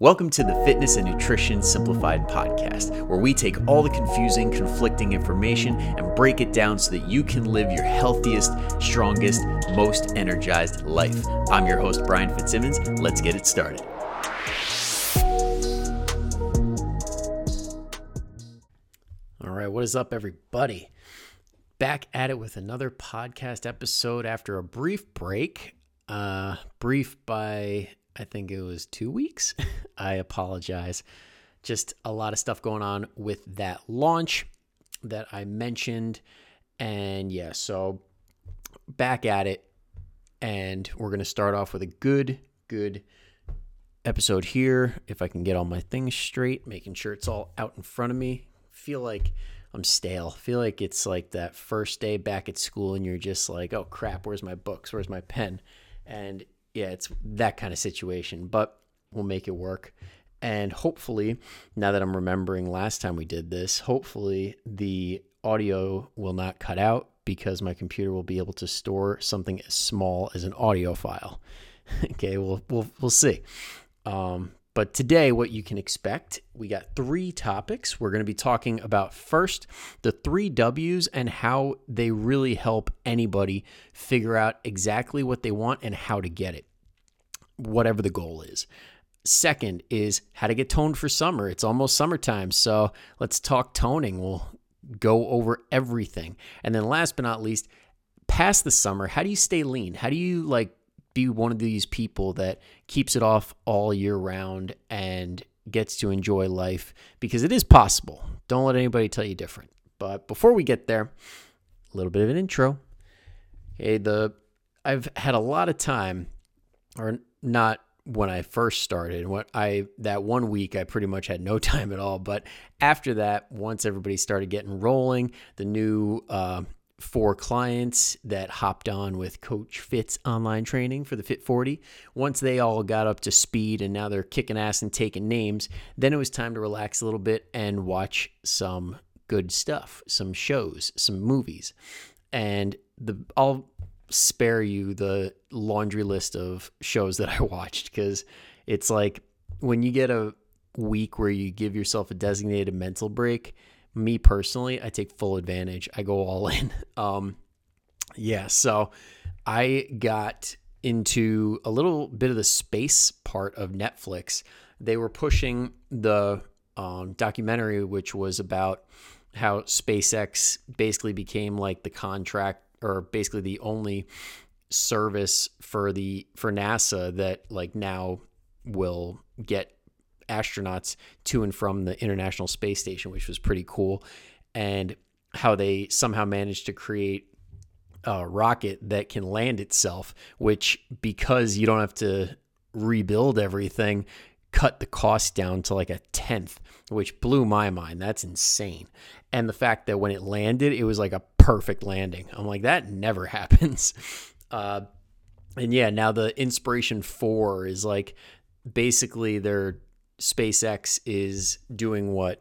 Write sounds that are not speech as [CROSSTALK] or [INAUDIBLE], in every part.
Welcome to the Fitness and Nutrition Simplified podcast, where we take all the confusing, conflicting information and break it down so that you can live your healthiest, strongest, most energized life. I'm your host, Brian Fitzsimmons. Let's get it started. All right, what is up, everybody? Back at it with another podcast episode after a brief break. Uh, brief by I think it was two weeks. [LAUGHS] I apologize. Just a lot of stuff going on with that launch that I mentioned. And yeah, so back at it. And we're going to start off with a good, good episode here. If I can get all my things straight, making sure it's all out in front of me. Feel like I'm stale. Feel like it's like that first day back at school and you're just like, oh crap, where's my books? Where's my pen? And yeah, it's that kind of situation, but we'll make it work. And hopefully, now that I'm remembering last time we did this, hopefully the audio will not cut out because my computer will be able to store something as small as an audio file. [LAUGHS] okay, we'll we'll we'll see. Um, but today, what you can expect, we got three topics. We're going to be talking about first the three W's and how they really help anybody figure out exactly what they want and how to get it, whatever the goal is. Second is how to get toned for summer. It's almost summertime, so let's talk toning. We'll go over everything. And then last but not least, past the summer, how do you stay lean? How do you like be one of these people that keeps it off all year round and gets to enjoy life because it is possible. Don't let anybody tell you different. But before we get there, a little bit of an intro. Okay, the I've had a lot of time, or not when I first started. What I that one week I pretty much had no [LAUGHS] time at all. But after that, once everybody started getting rolling, the new uh, for clients that hopped on with Coach Fitzz online training for the Fit 40. Once they all got up to speed and now they're kicking ass and taking names, then it was time to relax a little bit and watch some good stuff, some shows, some movies. And the I'll spare you the laundry list of shows that I [LAUGHS] watched cuz it's like when you get a week where you give yourself a designated mental break, me personally, I take full advantage. I go all [LAUGHS] in. Um, yeah, so I got into a little bit of the space part of Netflix. They were pushing the um, documentary, which was about how SpaceX basically became like the contract or basically the only service for the for NASA that like now will get astronauts to and from the International Space Station, which was pretty cool. And how they somehow managed to create a rocket that can land itself, which, because you don't have to rebuild everything, cut the cost down to like a tenth, which blew my mind. That's insane. And the fact that when it landed, it was like a perfect landing. I'm like, that never [LAUGHS] happens. Uh, and yeah, now the Inspiration 4 is like basically they're SpaceX is doing what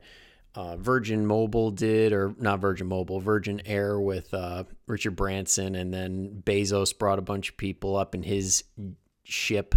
uh, Virgin Mobile did, or not Virgin Mobile, Virgin Air with uh, Richard Branson, and then Bezos brought a bunch of people up in his ship.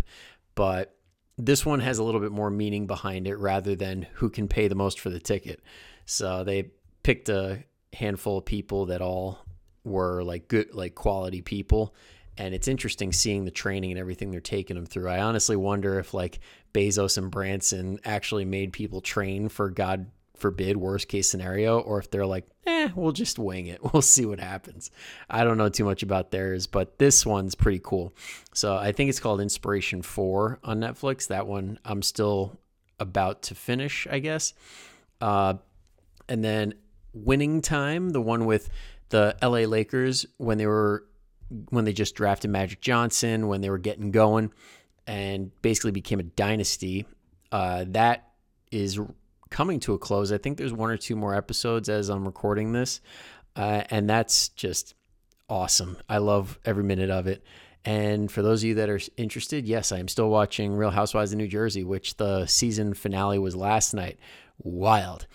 But this one has a little bit more meaning behind it rather than who can pay the most for the ticket. So they picked a handful of people that all were like good, like quality people and it's interesting seeing the training and everything they're taking them through. I honestly wonder if like Bezos and Branson actually made people train for God forbid worst case scenario, or if they're like, eh, we'll just wing it. [LAUGHS] We'll see what happens. I don't know too much about theirs, but this one's pretty cool. So I think it's called Inspiration 4 on Netflix. That one I'm still about to finish, I guess. Uh, and then Winning Time, the one with the LA Lakers when they were when they just drafted Magic Johnson, when they were getting going, and basically became a dynasty. Uh, that is coming to a close. I think there's one or two more episodes as I'm recording this, uh, and that's just awesome. I love every minute of it. And for those of you that are interested, yes, I am still watching Real Housewives of New Jersey, which the season finale was last night. Wild.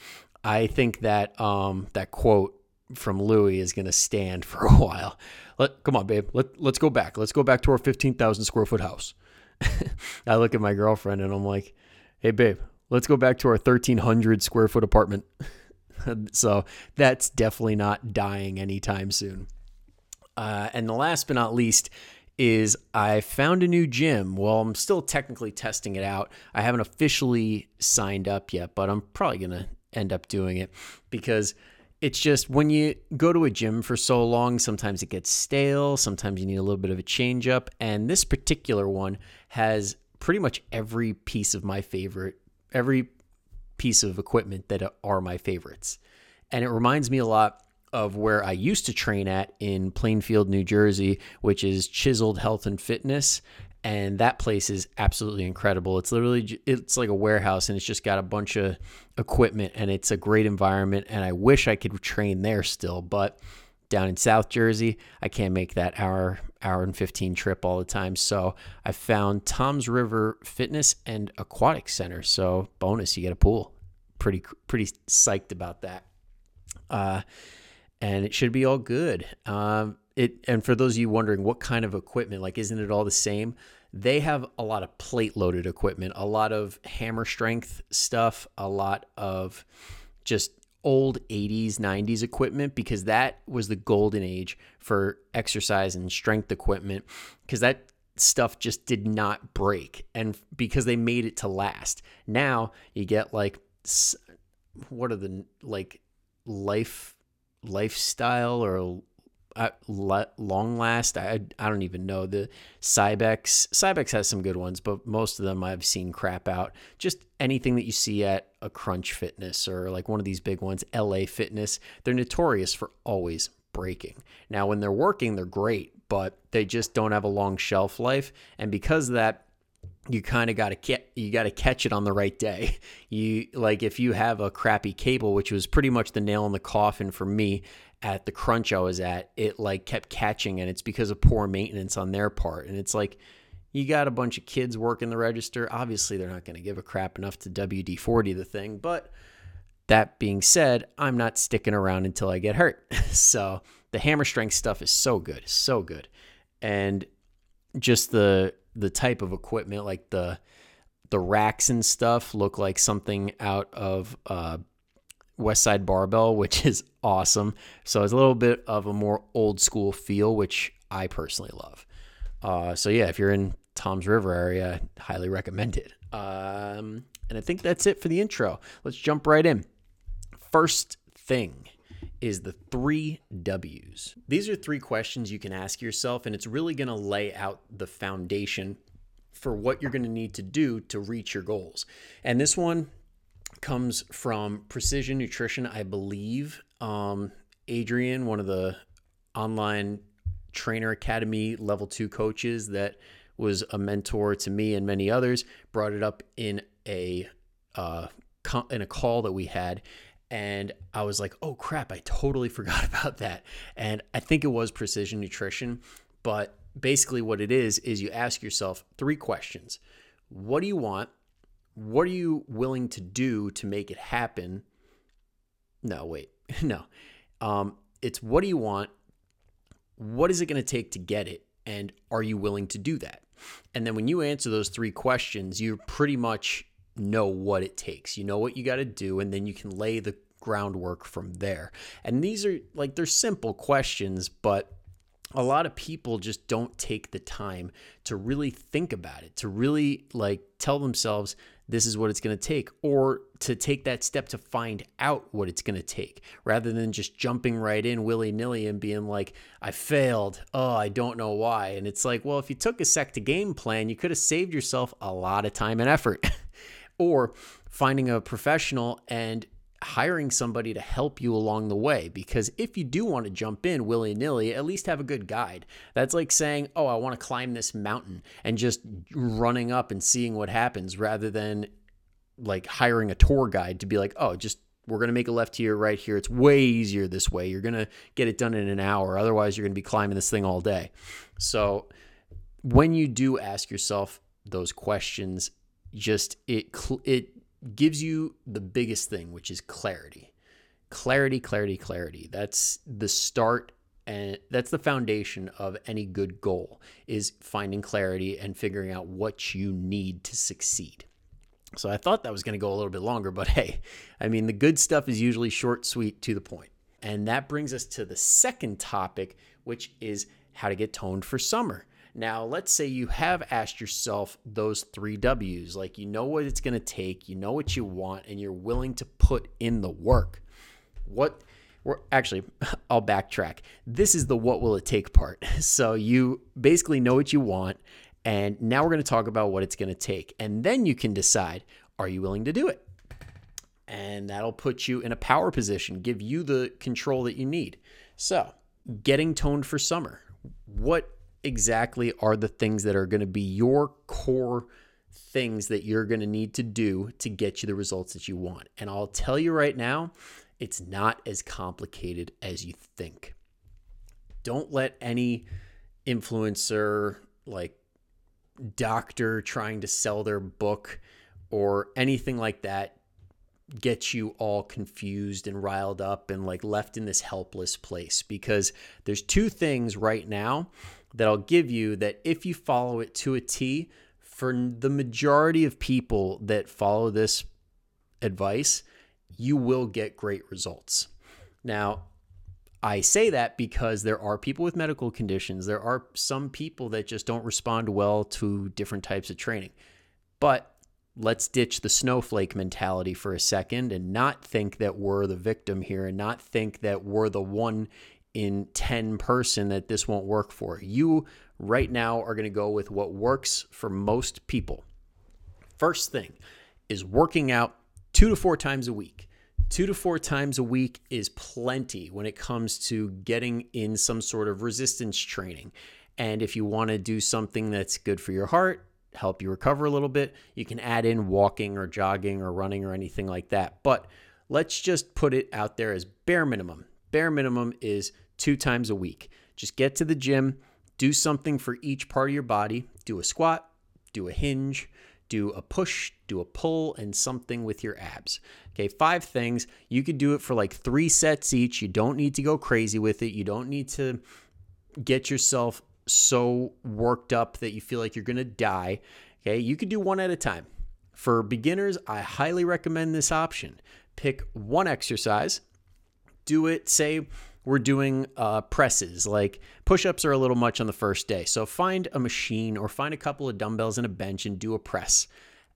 I think that um, that quote from Luis is going to stand [LAUGHS] for a while. Let come on, babe. Let let's go back. Let's go back to our fifteen thousand square foot house. [LAUGHS] I look at my girlfriend and I'm like, hey, babe, let's go back to our 1,300 square foot apartment. [LAUGHS] so that's definitely not dying anytime soon. Uh, and the last but not least is I found a new gym. Well, I'm still technically testing it out. I haven't officially signed up yet, but I'm probably going to end up doing it because it's just when you go to a gym for so long, sometimes it gets stale. Sometimes you need a little bit of a change up. And this particular one has pretty much every piece of my favorite, every piece of equipment that are my favorites. And it reminds me a lot of where I used to train at in Plainfield, New Jersey, which is Chiseled Health and Fitness. And that place is absolutely incredible. It's literally it's like a warehouse and it's just got a bunch of equipment and it's a great environment and I wish I could train there still, but down in South Jersey, I can't make that hour hour and 15 trip all the time. So I found Toms River Fitness and Aquatic Center. So bonus, you get a pool. Pretty pretty psyched about that. Uh, and it should be all good. Um, it and for those of you wondering what kind of equipment, like isn't it all the same? They have a lot of plate loaded equipment, a lot of hammer strength stuff, a lot of just old 80s, 90s equipment because that was the golden age for exercise and strength equipment because that stuff just did not break and because they made it to last. Now you get like what are the like life lifestyle or uh, long last. I I don't even know the Cybex. Cybex has some good ones, but most of them I've seen crap out. Just anything that you see at a Crunch Fitness or like one of these big ones, LA Fitness. They're notorious for always breaking. Now when they're working, they're great, but they just don't have a long shelf life, and because of that you kind of got to get you got to catch it on the right day. You like if you have a crappy cable, which was pretty much the nail in the coffin for me at the crunch I was at, it like kept catching and it's because of poor maintenance on their part. And it's like you got a bunch of kids working the register. Obviously, they're not going to give a crap enough to WD-40 the thing, but that being said, I'm not sticking around until I get hurt. [LAUGHS] so, the hammer strength stuff is so good, so good. And just the the type of equipment, like the the racks and stuff, look like something out of uh, Westside Barbell, [LAUGHS] which is awesome. So it's a little bit of a more old school feel, which I personally love. Uh, so yeah, if you're in Toms River area, highly recommend it. Um, and I think that's it for the intro. Let's jump right in. First thing is the three W's. These are three questions you can ask yourself, and it's really going to lay out the foundation for what you're going to need to do to reach your goals. And this one comes from Precision Nutrition, I believe. Um, Adrian, one of the online trainer academy level two coaches that was a mentor to me and many others, brought it up in a uh, in a call that we had, and I was like, oh crap, I totally [LAUGHS] forgot about that. And I think it was precision nutrition. But basically, what it is, is you ask yourself three questions What do you want? What are you willing to do to make it happen? No, wait, [LAUGHS] no. Um, it's what do you want? What is it going to take to get it? And are you willing to do that? And then when you answer those three questions, you pretty much know what it takes. You know what you got to do, and then you can lay the groundwork from there. And these are like, they're simple questions, but a lot of people just don't take the time to really think about it, to really like tell themselves this is what it's going to take, or to take that step to find out what it's going to take rather than just jumping right in willy nilly and being like, I failed. Oh, I don't know why. And it's like, well, if you took a sec to game plan, you could have saved yourself a lot of time and effort. [LAUGHS] or finding a professional and hiring somebody to help you along the way. Because if you do want to jump in willy nilly, at least have a good guide. That's like saying, oh, I want to climb this mountain and just running up and seeing what happens rather than like hiring a tour guide to be like, oh, just we're going to make a left here, right here. It's way easier this way. You're going to get it done in an hour. Otherwise, you're going to be climbing this thing all day. So, when you do ask yourself those questions, just it it gives you the biggest thing, which is clarity. Clarity, clarity, clarity. That's the start and that's the foundation of any good goal is finding clarity and figuring out what you need to succeed. So I thought that was going to go a little bit longer, but [LAUGHS] hey, I mean, the good stuff is usually short, sweet, to the point. And that brings us to the second topic, which is how to get toned for summer. Now, let's say you have asked yourself those three W's, like you know what it's going to take, you know what you want, and you're willing to put in the work. What we're actually, [LAUGHS] I'll backtrack. This is the what will it take part. [LAUGHS] So you basically know what you want, and now we're going to talk about what it's going to take. And then you can decide are you willing to do it? And that'll put you in a power position, give you the control that you need. So, getting toned for summer. What exactly are the things that are going to be your core things that you're going to need to do to get you the results that you want? And I'll tell you right now, it's not as complicated as you think. Don't let any influencer like doctor trying to sell their book or anything like that get you all confused and riled up and like left in this helpless place because there's two things right now that I'll give you that if you follow it to a T for the majority of people that follow this advice you will get great results. Now, I say that because there are people with medical conditions. There are some people that just don't respond well to different types of training. But let's ditch the snowflake mentality for a second and not think that we're the victim here and not think that we're the one in 10 person that this won't work for. You right now are going to go with what works for most people. First thing is working out two to four times a week. Two to four times a week is plenty when it comes to getting in some sort of resistance training. And if you want to do something that's good for your heart, help you recover a little bit, you can add in walking or jogging or running or anything like that. But let's just put it out there as bare minimum. Bare minimum is two times a week. Just get to the gym, do something for each part of your body, do a squat, do a hinge, do a push, do a pull, and something with your abs. Okay, five things. You could do it for like three sets each. You don't need to go crazy with it. You don't need to get yourself so worked up that you feel like you're to die. Okay, you could do one at a time. For beginners, I highly recommend this option. Pick one exercise, do it, say, we're doing uh, presses. Like push ups are a little much on the first day. So find a machine or find a couple of dumbbells and a bench and do a press.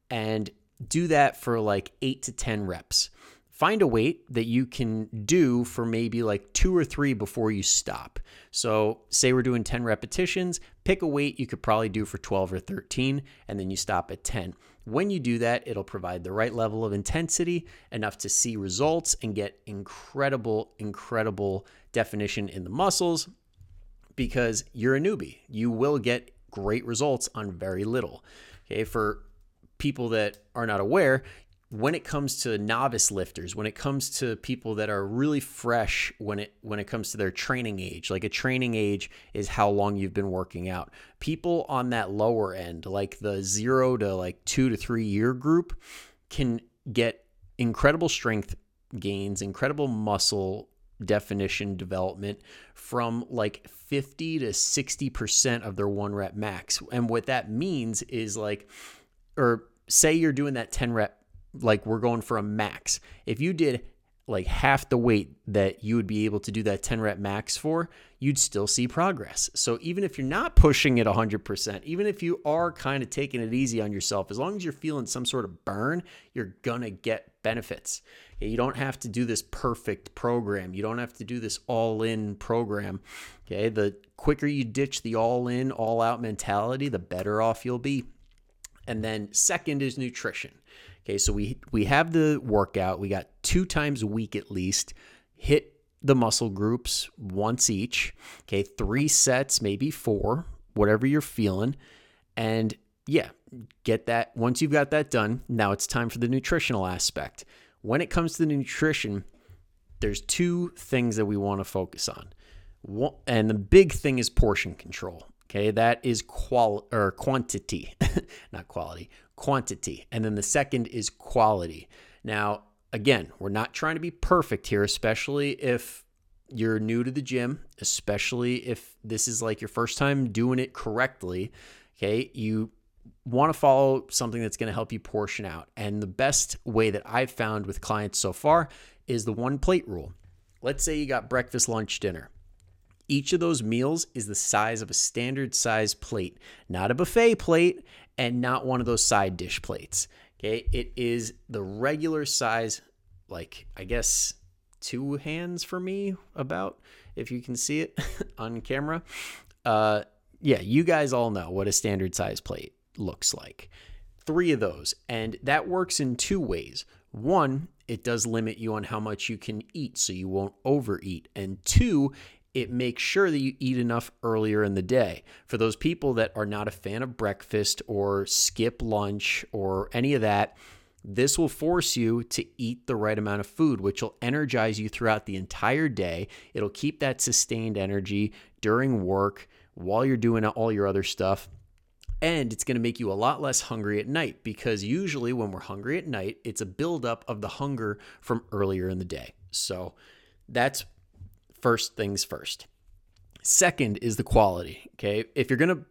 And do that for like eight to 10 reps. Find a weight that you can do for maybe like two or three before you stop. So, say we're doing 10 repetitions, pick a weight you could probably do for 12 or 13, and then you stop at 10. When you do that, it'll provide the right level of intensity, enough to see results and get incredible, incredible definition in the muscles because you're a newbie. You will get great results on very little. Okay, for people that are not aware, when it comes to novice lifters, when it comes to people that are really fresh when it when it comes to their training age, like a training age is how long you've been working out. People on that lower end, like the 0 to like 2 to 3 year group can get incredible strength gains, incredible muscle definition development from like 50 to 60% of their one rep max. And what that means is like or say you're doing that 10 rep, like we're going for a max. If you did like half the weight that you would be able to do that 10 rep max for, you'd still see progress. So even if you're not pushing it 100%, even if you are kind of taking it easy on yourself, as long as you're feeling some sort of burn, you're going to get benefits. You don't have to do this perfect program. You don't have to do this all in program. Okay. The quicker you ditch the all in, all out mentality, the better off you'll be. And then second is nutrition. Okay, so we we have the workout. We got two times a week at least. Hit the muscle groups once each. Okay, three sets, maybe four, whatever you're feeling. And yeah, get that. Once you've got that done, now it's time for the nutritional aspect. When it comes to the nutrition, there's two things that we want to focus on. One, and the big thing is portion control. Okay, that is qual or quantity, [LAUGHS] not quality, quantity. And then the second is quality. Now, again, we're not trying to be perfect here, especially if you're new to the gym, especially if this is like your first time doing it correctly. Okay, you want to follow something that's going to help you portion out. And the best way that I've found with clients so far is the one plate rule. Let's say you got breakfast, lunch, dinner. Each of those meals is the size of a standard size plate, not a buffet plate and not one of those side dish plates. Okay, it is the regular size, like I guess two hands for me, about if you can see it [LAUGHS] on camera. Uh, yeah, you guys all know what a standard size plate looks like. Three of those, and that works in two ways. One, it does limit you on how much you can eat, so you won't overeat. And two, it makes sure that you eat enough earlier in the day. For those people that are not a fan of breakfast or skip lunch or any of that, this will force you to eat the right amount of food, which will energize you throughout the entire day. It'll keep that sustained energy during work while you're doing all your other stuff. And it's going to make you a lot less hungry at night because usually when we're hungry at night, it's a buildup of the hunger from earlier in the day. So that's first things first. Second is the quality. Okay. If you're going to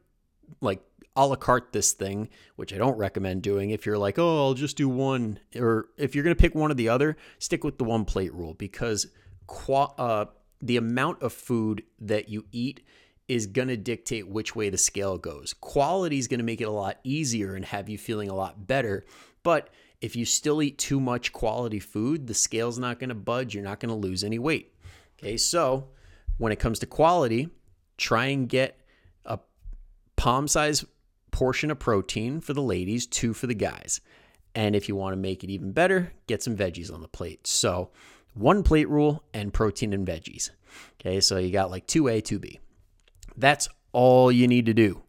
like a la carte this thing, which I don't recommend doing, if you're like, oh, I'll just do one, or if you're going to pick one or the other, stick with the one plate rule because qua- uh, the amount of food that you eat is going to dictate which way the scale goes. Quality is going to make it a lot easier and have you feeling a lot better. But if you still eat too much quality food, the scale's not going to budge. You're not going to lose any weight. Okay, so when it comes to quality, try and get a palm size portion of protein for the ladies, two for the guys. And if you want to make it even better, get some veggies on the plate. So, one plate rule and protein and veggies. Okay, so you got like 2A, 2B. That's all you need to do.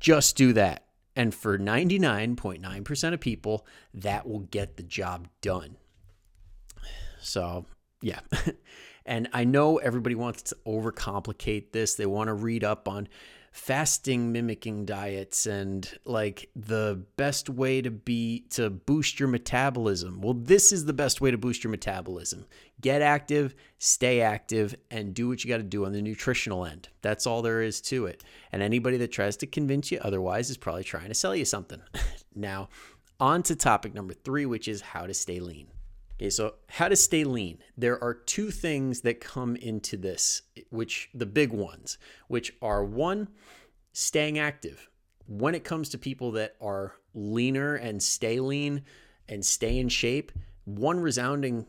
Just do that. And for 99.9% of people, that will get the job done. So, yeah. [LAUGHS] And I know everybody wants to overcomplicate this. They want to read up on fasting mimicking diets and like the best way to be to boost your metabolism. Well, this is the best way to boost your metabolism. Get active, stay active and do what you got to do on the nutritional end. That's all there is to it. And anybody that tries to convince you otherwise is probably trying to sell you something. [LAUGHS] now, on to topic number 3, which is how to stay lean. Okay, so how to stay lean. There are two things that come into this, which the big ones, which are one, staying active. When it comes to people that are leaner and stay lean and stay in shape, one resounding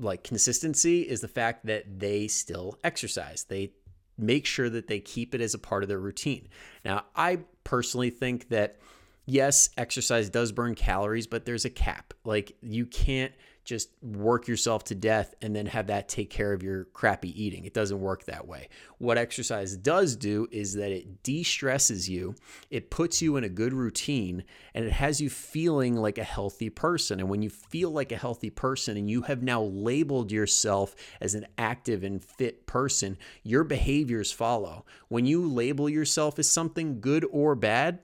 like consistency is the fact that they still exercise. They make sure that they keep it as a part of their routine. Now, I personally think that yes, exercise does burn calories, but there's a cap. Like you can't just work yourself to death and then have that take care of your crappy eating. It doesn't work that way. What exercise does do is that it de stresses you, it puts you in a good routine, and it has you feeling like a healthy person. And when you feel like a healthy person and you have now labeled yourself as an active and fit person, your behaviors follow. When you label yourself as something good or bad,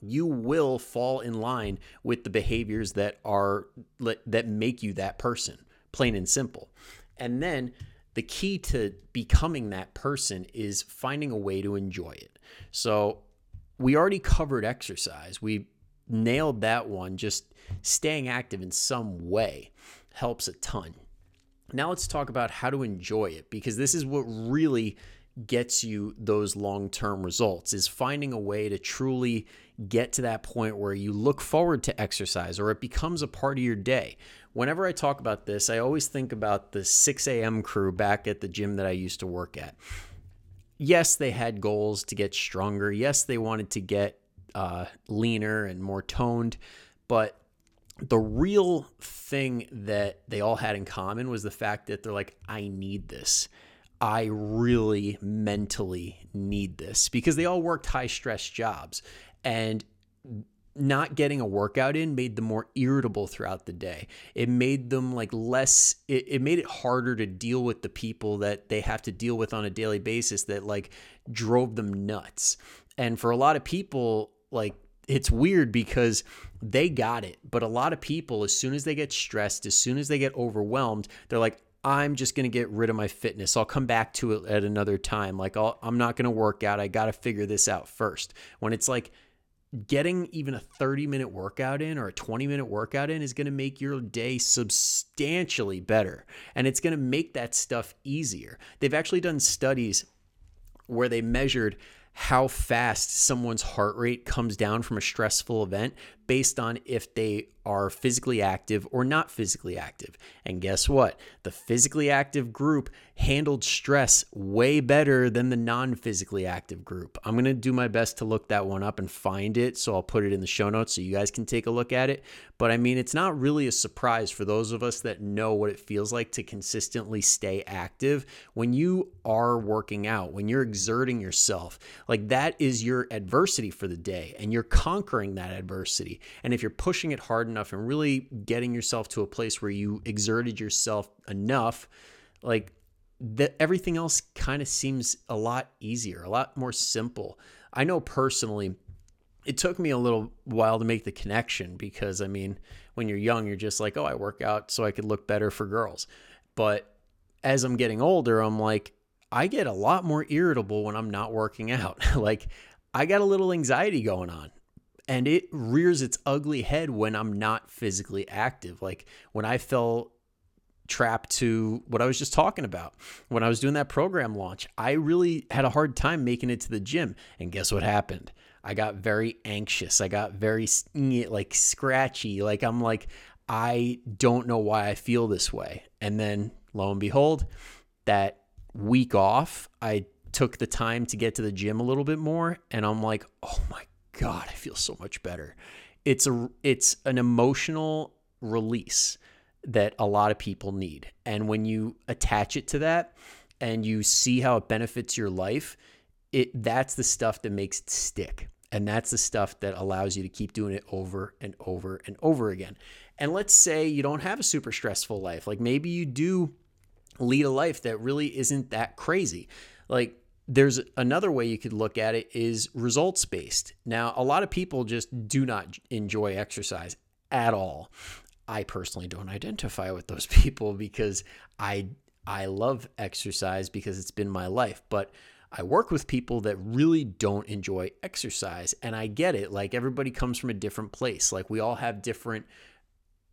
you will fall in line with the behaviors that are that make you that person plain and simple. And then the key to becoming that person is finding a way to enjoy it. So we already covered exercise. We nailed that one. Just staying active in some way helps a ton. Now let's talk about how to enjoy it because this is what really gets you those long-term results is finding a way to truly get to that point where you look forward to exercise or it becomes a part of your day. Whenever I talk about this, I always think about the 6 a.m. crew back at the gym that I used to work at. Yes, they had goals to get stronger. Yes, they wanted to get uh, leaner and more toned. But the real thing that they all had in common was the fact that they're like, I need this. I really mentally need this because they all worked high stress jobs and not getting a workout in made them more irritable throughout the day. It made them like less, it, it, made it harder to deal with the people that they have to deal with on a daily basis that like drove them nuts. And for a lot of people, like it's weird because they got it. But a lot of people, as soon as they get stressed, as soon as they get overwhelmed, they're like, I'm just going to get rid of my fitness. I'll come back to it at another time. Like, i am not going to work out. I got to figure this out first. When it's like, getting even a 30 minute workout in or a 20 minute workout in is going to make your day substantially better. And it's going to make that stuff easier. They've actually done studies where they measured how fast someone's heart rate comes down from a stressful event based on if they are physically active or not physically active. And guess what? The physically active group handled stress way better than the non physically active group. I'm going to do my best to look that one up and find it. So I'll put it in the show notes so you guys can take a look at it. But I mean, it's not really a surprise for those of us that know what it feels like to consistently stay active. When you are working out, when you're exerting yourself, like that is your adversity for the day and you're conquering that adversity. And if you're pushing it hard enough and really getting yourself to a place where you exerted yourself enough, like that everything else kind of seems a lot easier, a lot more simple. I know personally, it took me a little while to make the connection because I mean, when you're young, you're just like, oh, I work out so I could look better for girls. But as I'm getting older, I'm like, I get a lot more irritable when I'm not working out. [LAUGHS] like, I got a little anxiety going on and it rears its ugly head when I'm not physically active. Like when I fell trapped to what I was just talking about when I was doing that program launch, I really had a hard time making it to the gym. And guess what happened? I got very anxious. I got very like scratchy. Like I'm like, I don't know why I feel this way. And then lo and behold, that week off, I took the time to get to the gym a little bit more. And I'm like, oh my God, I feel so much better. It's a it's an emotional release that a lot of people need. And when you attach it to that and you see how it benefits your life, it that's the stuff that makes it stick. And that's the stuff that allows you to keep doing it over and over and over again. And let's say you don't have a super stressful life. Like maybe you do lead a life that really isn't that crazy. Like there's another way you could look at it is results based. Now, a lot of people just do not enjoy exercise at all. I personally don't identify with those [LAUGHS] people because I I love exercise because it's been my life, but I work with people that really don't enjoy exercise and I get it. Like everybody comes from a different place. Like we all have different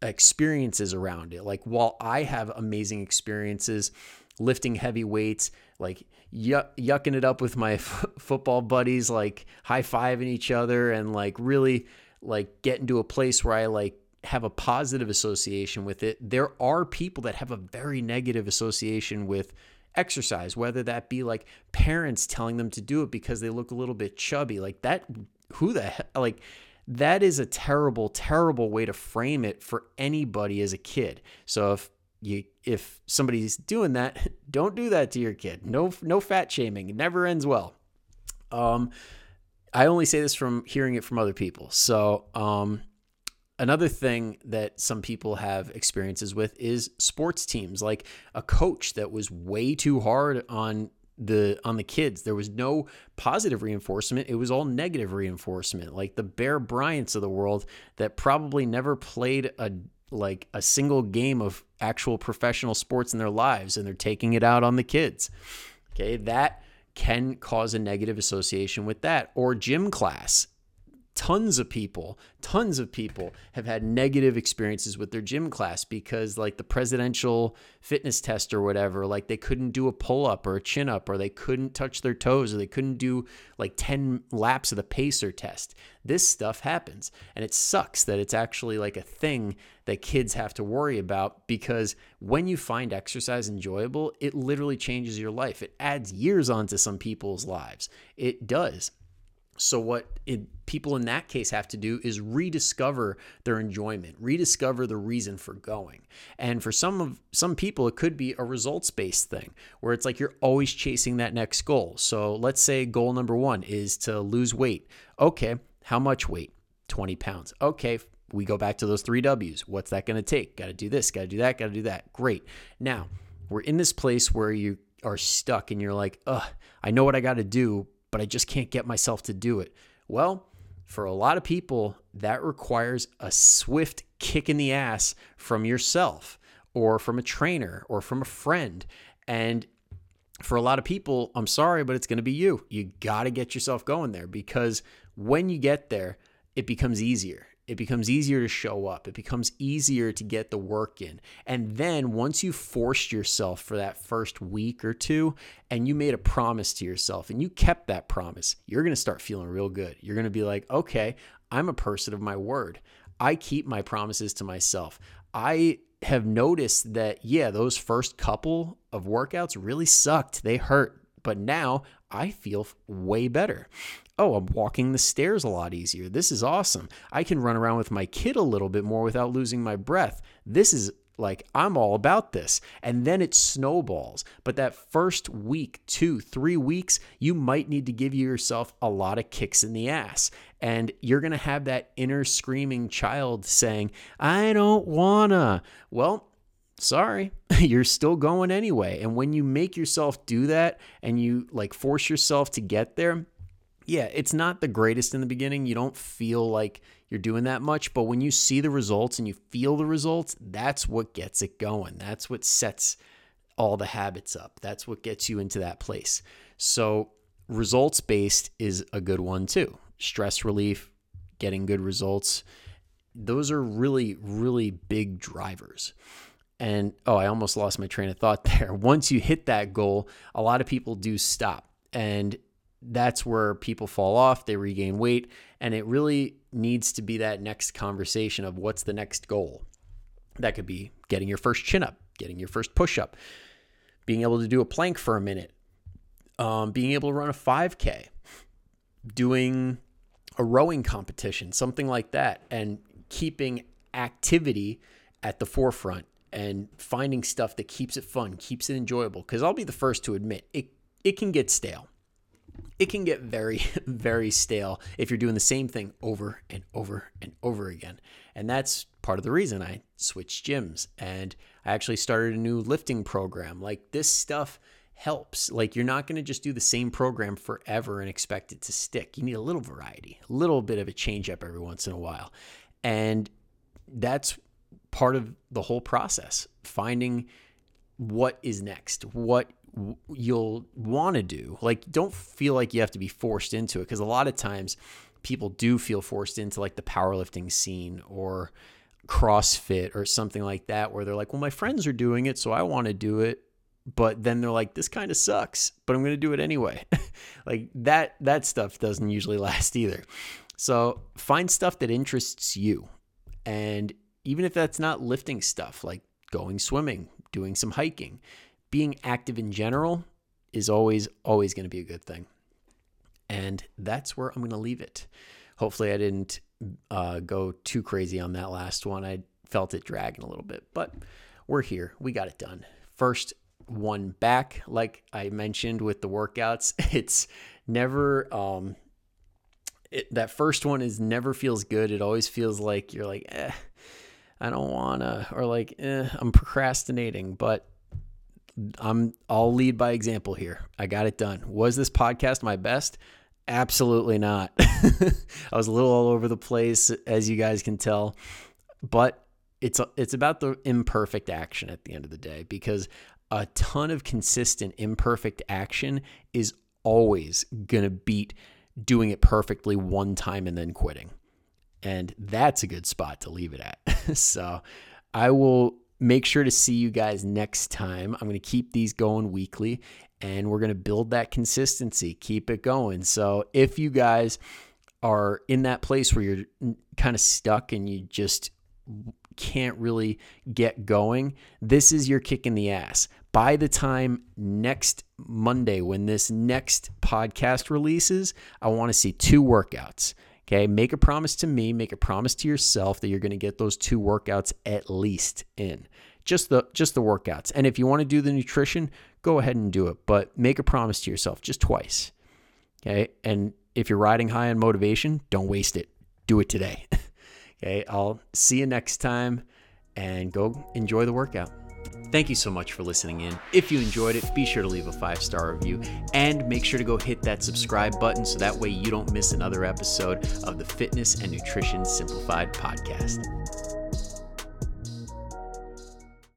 experiences around it. Like while I have amazing experiences lifting heavy weights, like yuck, yucking it up with my [LAUGHS] f- football buddies, like high fiving each other and like really like getting to a place where I like have a positive association with it. There are people that have a very negative association with exercise, whether that be like parents telling them to do it because they look a little bit chubby. Like that, who the hell, like, that is a terrible, terrible way to frame it for anybody as a kid. So if you if somebody's doing that, [LAUGHS] don't do that to your kid. No no fat shaming. It never ends well. Um I only say this from hearing it from other people. So, um another thing that some people have experiences with is sports teams like a coach that was way too hard on the on the kids there was no positive reinforcement it was all negative reinforcement like the bear bryants of the world that probably never played a like a single game of actual professional sports in their lives and they're taking it out on the kids. Okay, that can cause a negative association with that. Or gym class tons of people, tons of people have had negative experiences with their gym class because, like the presidential fitness test or whatever, like they couldn't do a pull up or a chin up, or they couldn't touch their toes, or they couldn't do like 10 laps of the pacer test. This stuff happens. And it sucks that it's actually like a thing that kids have to worry about because when you find exercise enjoyable, it literally changes your life. It adds years onto some people's lives. It does. So, what it, people in that case have to do is rediscover their enjoyment, rediscover the reason for going. And for some of some people, it could be a results based thing where it's like you're always chasing that next goal. So, let's say goal number one is to lose weight. Okay, how much weight? 20 pounds. Okay, we go back to those three W's. What's that going to take? Got to do this, got to do that, got to do that. Great. Now, we're in this place where you are stuck and you're like, ugh, I know what I got to do, but I just can't get myself to do it. Well, for a lot of people, that requires a swift kick in the ass from yourself or from a trainer or from a friend. And for a lot of people, I'm sorry, but it's going to be you. You got to get yourself going there because when you get there, it becomes easier. It becomes easier to show up. It becomes easier to get the work in. And then once you forced yourself for that first week or two and you made a promise to yourself and you kept that promise, you're going to start feeling real good. You're going to be like, okay, I'm a person of my word. I keep my promises to myself. I have noticed that, yeah, those first couple of workouts really sucked. They hurt. But now I feel way better. Oh, I'm walking the stairs a lot easier. This is awesome. I can run around with my kid a little bit more without losing my breath. This is like, I'm all about this. And then it snowballs. But that first week, two, three weeks, you might need to give yourself a lot of kicks in the ass. And you're going to have that inner screaming child saying, I don't wanna. Well, sorry, [LAUGHS] you're still going anyway. And when you make yourself do that and you like force yourself to get there, yeah, it's not the greatest in the beginning. You don't feel like you're doing that much, but when you see the results and you feel the results, that's what gets it going. That's what sets all the habits up. That's what gets you into that place. So, results based is a good one too. Stress relief, getting good results. Those are really, really big drivers. And oh, I almost lost my train of thought [LAUGHS] there. Once you hit that goal, a lot of people do stop. And that's where people fall off, they regain weight, and it really needs to be that next conversation of what's the next goal. That could be getting your first chin up, getting your first push up, being able to do a plank for a minute, um, being able to run a 5K, doing a rowing competition, something like that, and keeping activity at the forefront and finding stuff that keeps it fun, keeps it enjoyable. Because I'll be the first to admit it, it can get stale it can get very, [LAUGHS] very stale if you're doing the same thing over and over and over again. And that's part of the reason I switched gyms and I actually started a new lifting program. Like this stuff helps. Like you're not going to just do the same program forever and expect it to stick. You need a little variety, a little bit of a change up every once in a while. And that's part of the whole process, finding what is next, what you'll want to do. Like, don't feel like you have to be forced into it because a lot of times people do feel forced into like the powerlifting scene or CrossFit or something like that, where they're like, well, my friends are doing it, so I want to do it. But then they're like, this kind of sucks, but I'm going to do it anyway. [LAUGHS] like that, that stuff doesn't usually [LAUGHS] last either. So find stuff that interests you. And even if that's not lifting stuff, like going swimming, doing some hiking, being active in general is always, always going to be a good thing. And that's where I'm going to leave it. Hopefully, I didn't uh, go too crazy on that last one. I felt it dragging a little bit, but we're here. We got it done. First one back, like I mentioned with the workouts, [LAUGHS] it's never, um, it, that first one is never feels good. It always feels like you're like, eh, I don't wanna, or like, eh, I'm procrastinating. But I'm I'll lead by example here. I got it done. Was this podcast my best? Absolutely not. [LAUGHS] I was a little all over the place as you guys can tell, but it's it's about the imperfect action at the end of the day because a ton of consistent imperfect action is always to beat doing it perfectly one time and then quitting. And that's a good spot to leave it at. [LAUGHS] so, I will make sure to see you guys next time. I'm going to keep these going weekly and we're going to build that consistency, keep it going. So if you guys are in that place where you're kind of stuck and you just can't really get going, this is your kick in the ass. By the time next Monday, when this next podcast releases, I want to see two workouts. Okay, make a promise to me, make a promise to yourself that you're going to get those two workouts at least in. Just the just the workouts. And if you want to do the nutrition, go ahead and do it, but make a promise to yourself just twice. Okay? And if you're riding high on motivation, don't waste it. Do it today. [LAUGHS] okay? I'll see you next time and go enjoy the workout. Thank you so much for listening in. If you enjoyed it, be sure to leave a five star review and make sure to go hit that subscribe button so that way you don't miss another episode of the Fitness and Nutrition Simplified podcast.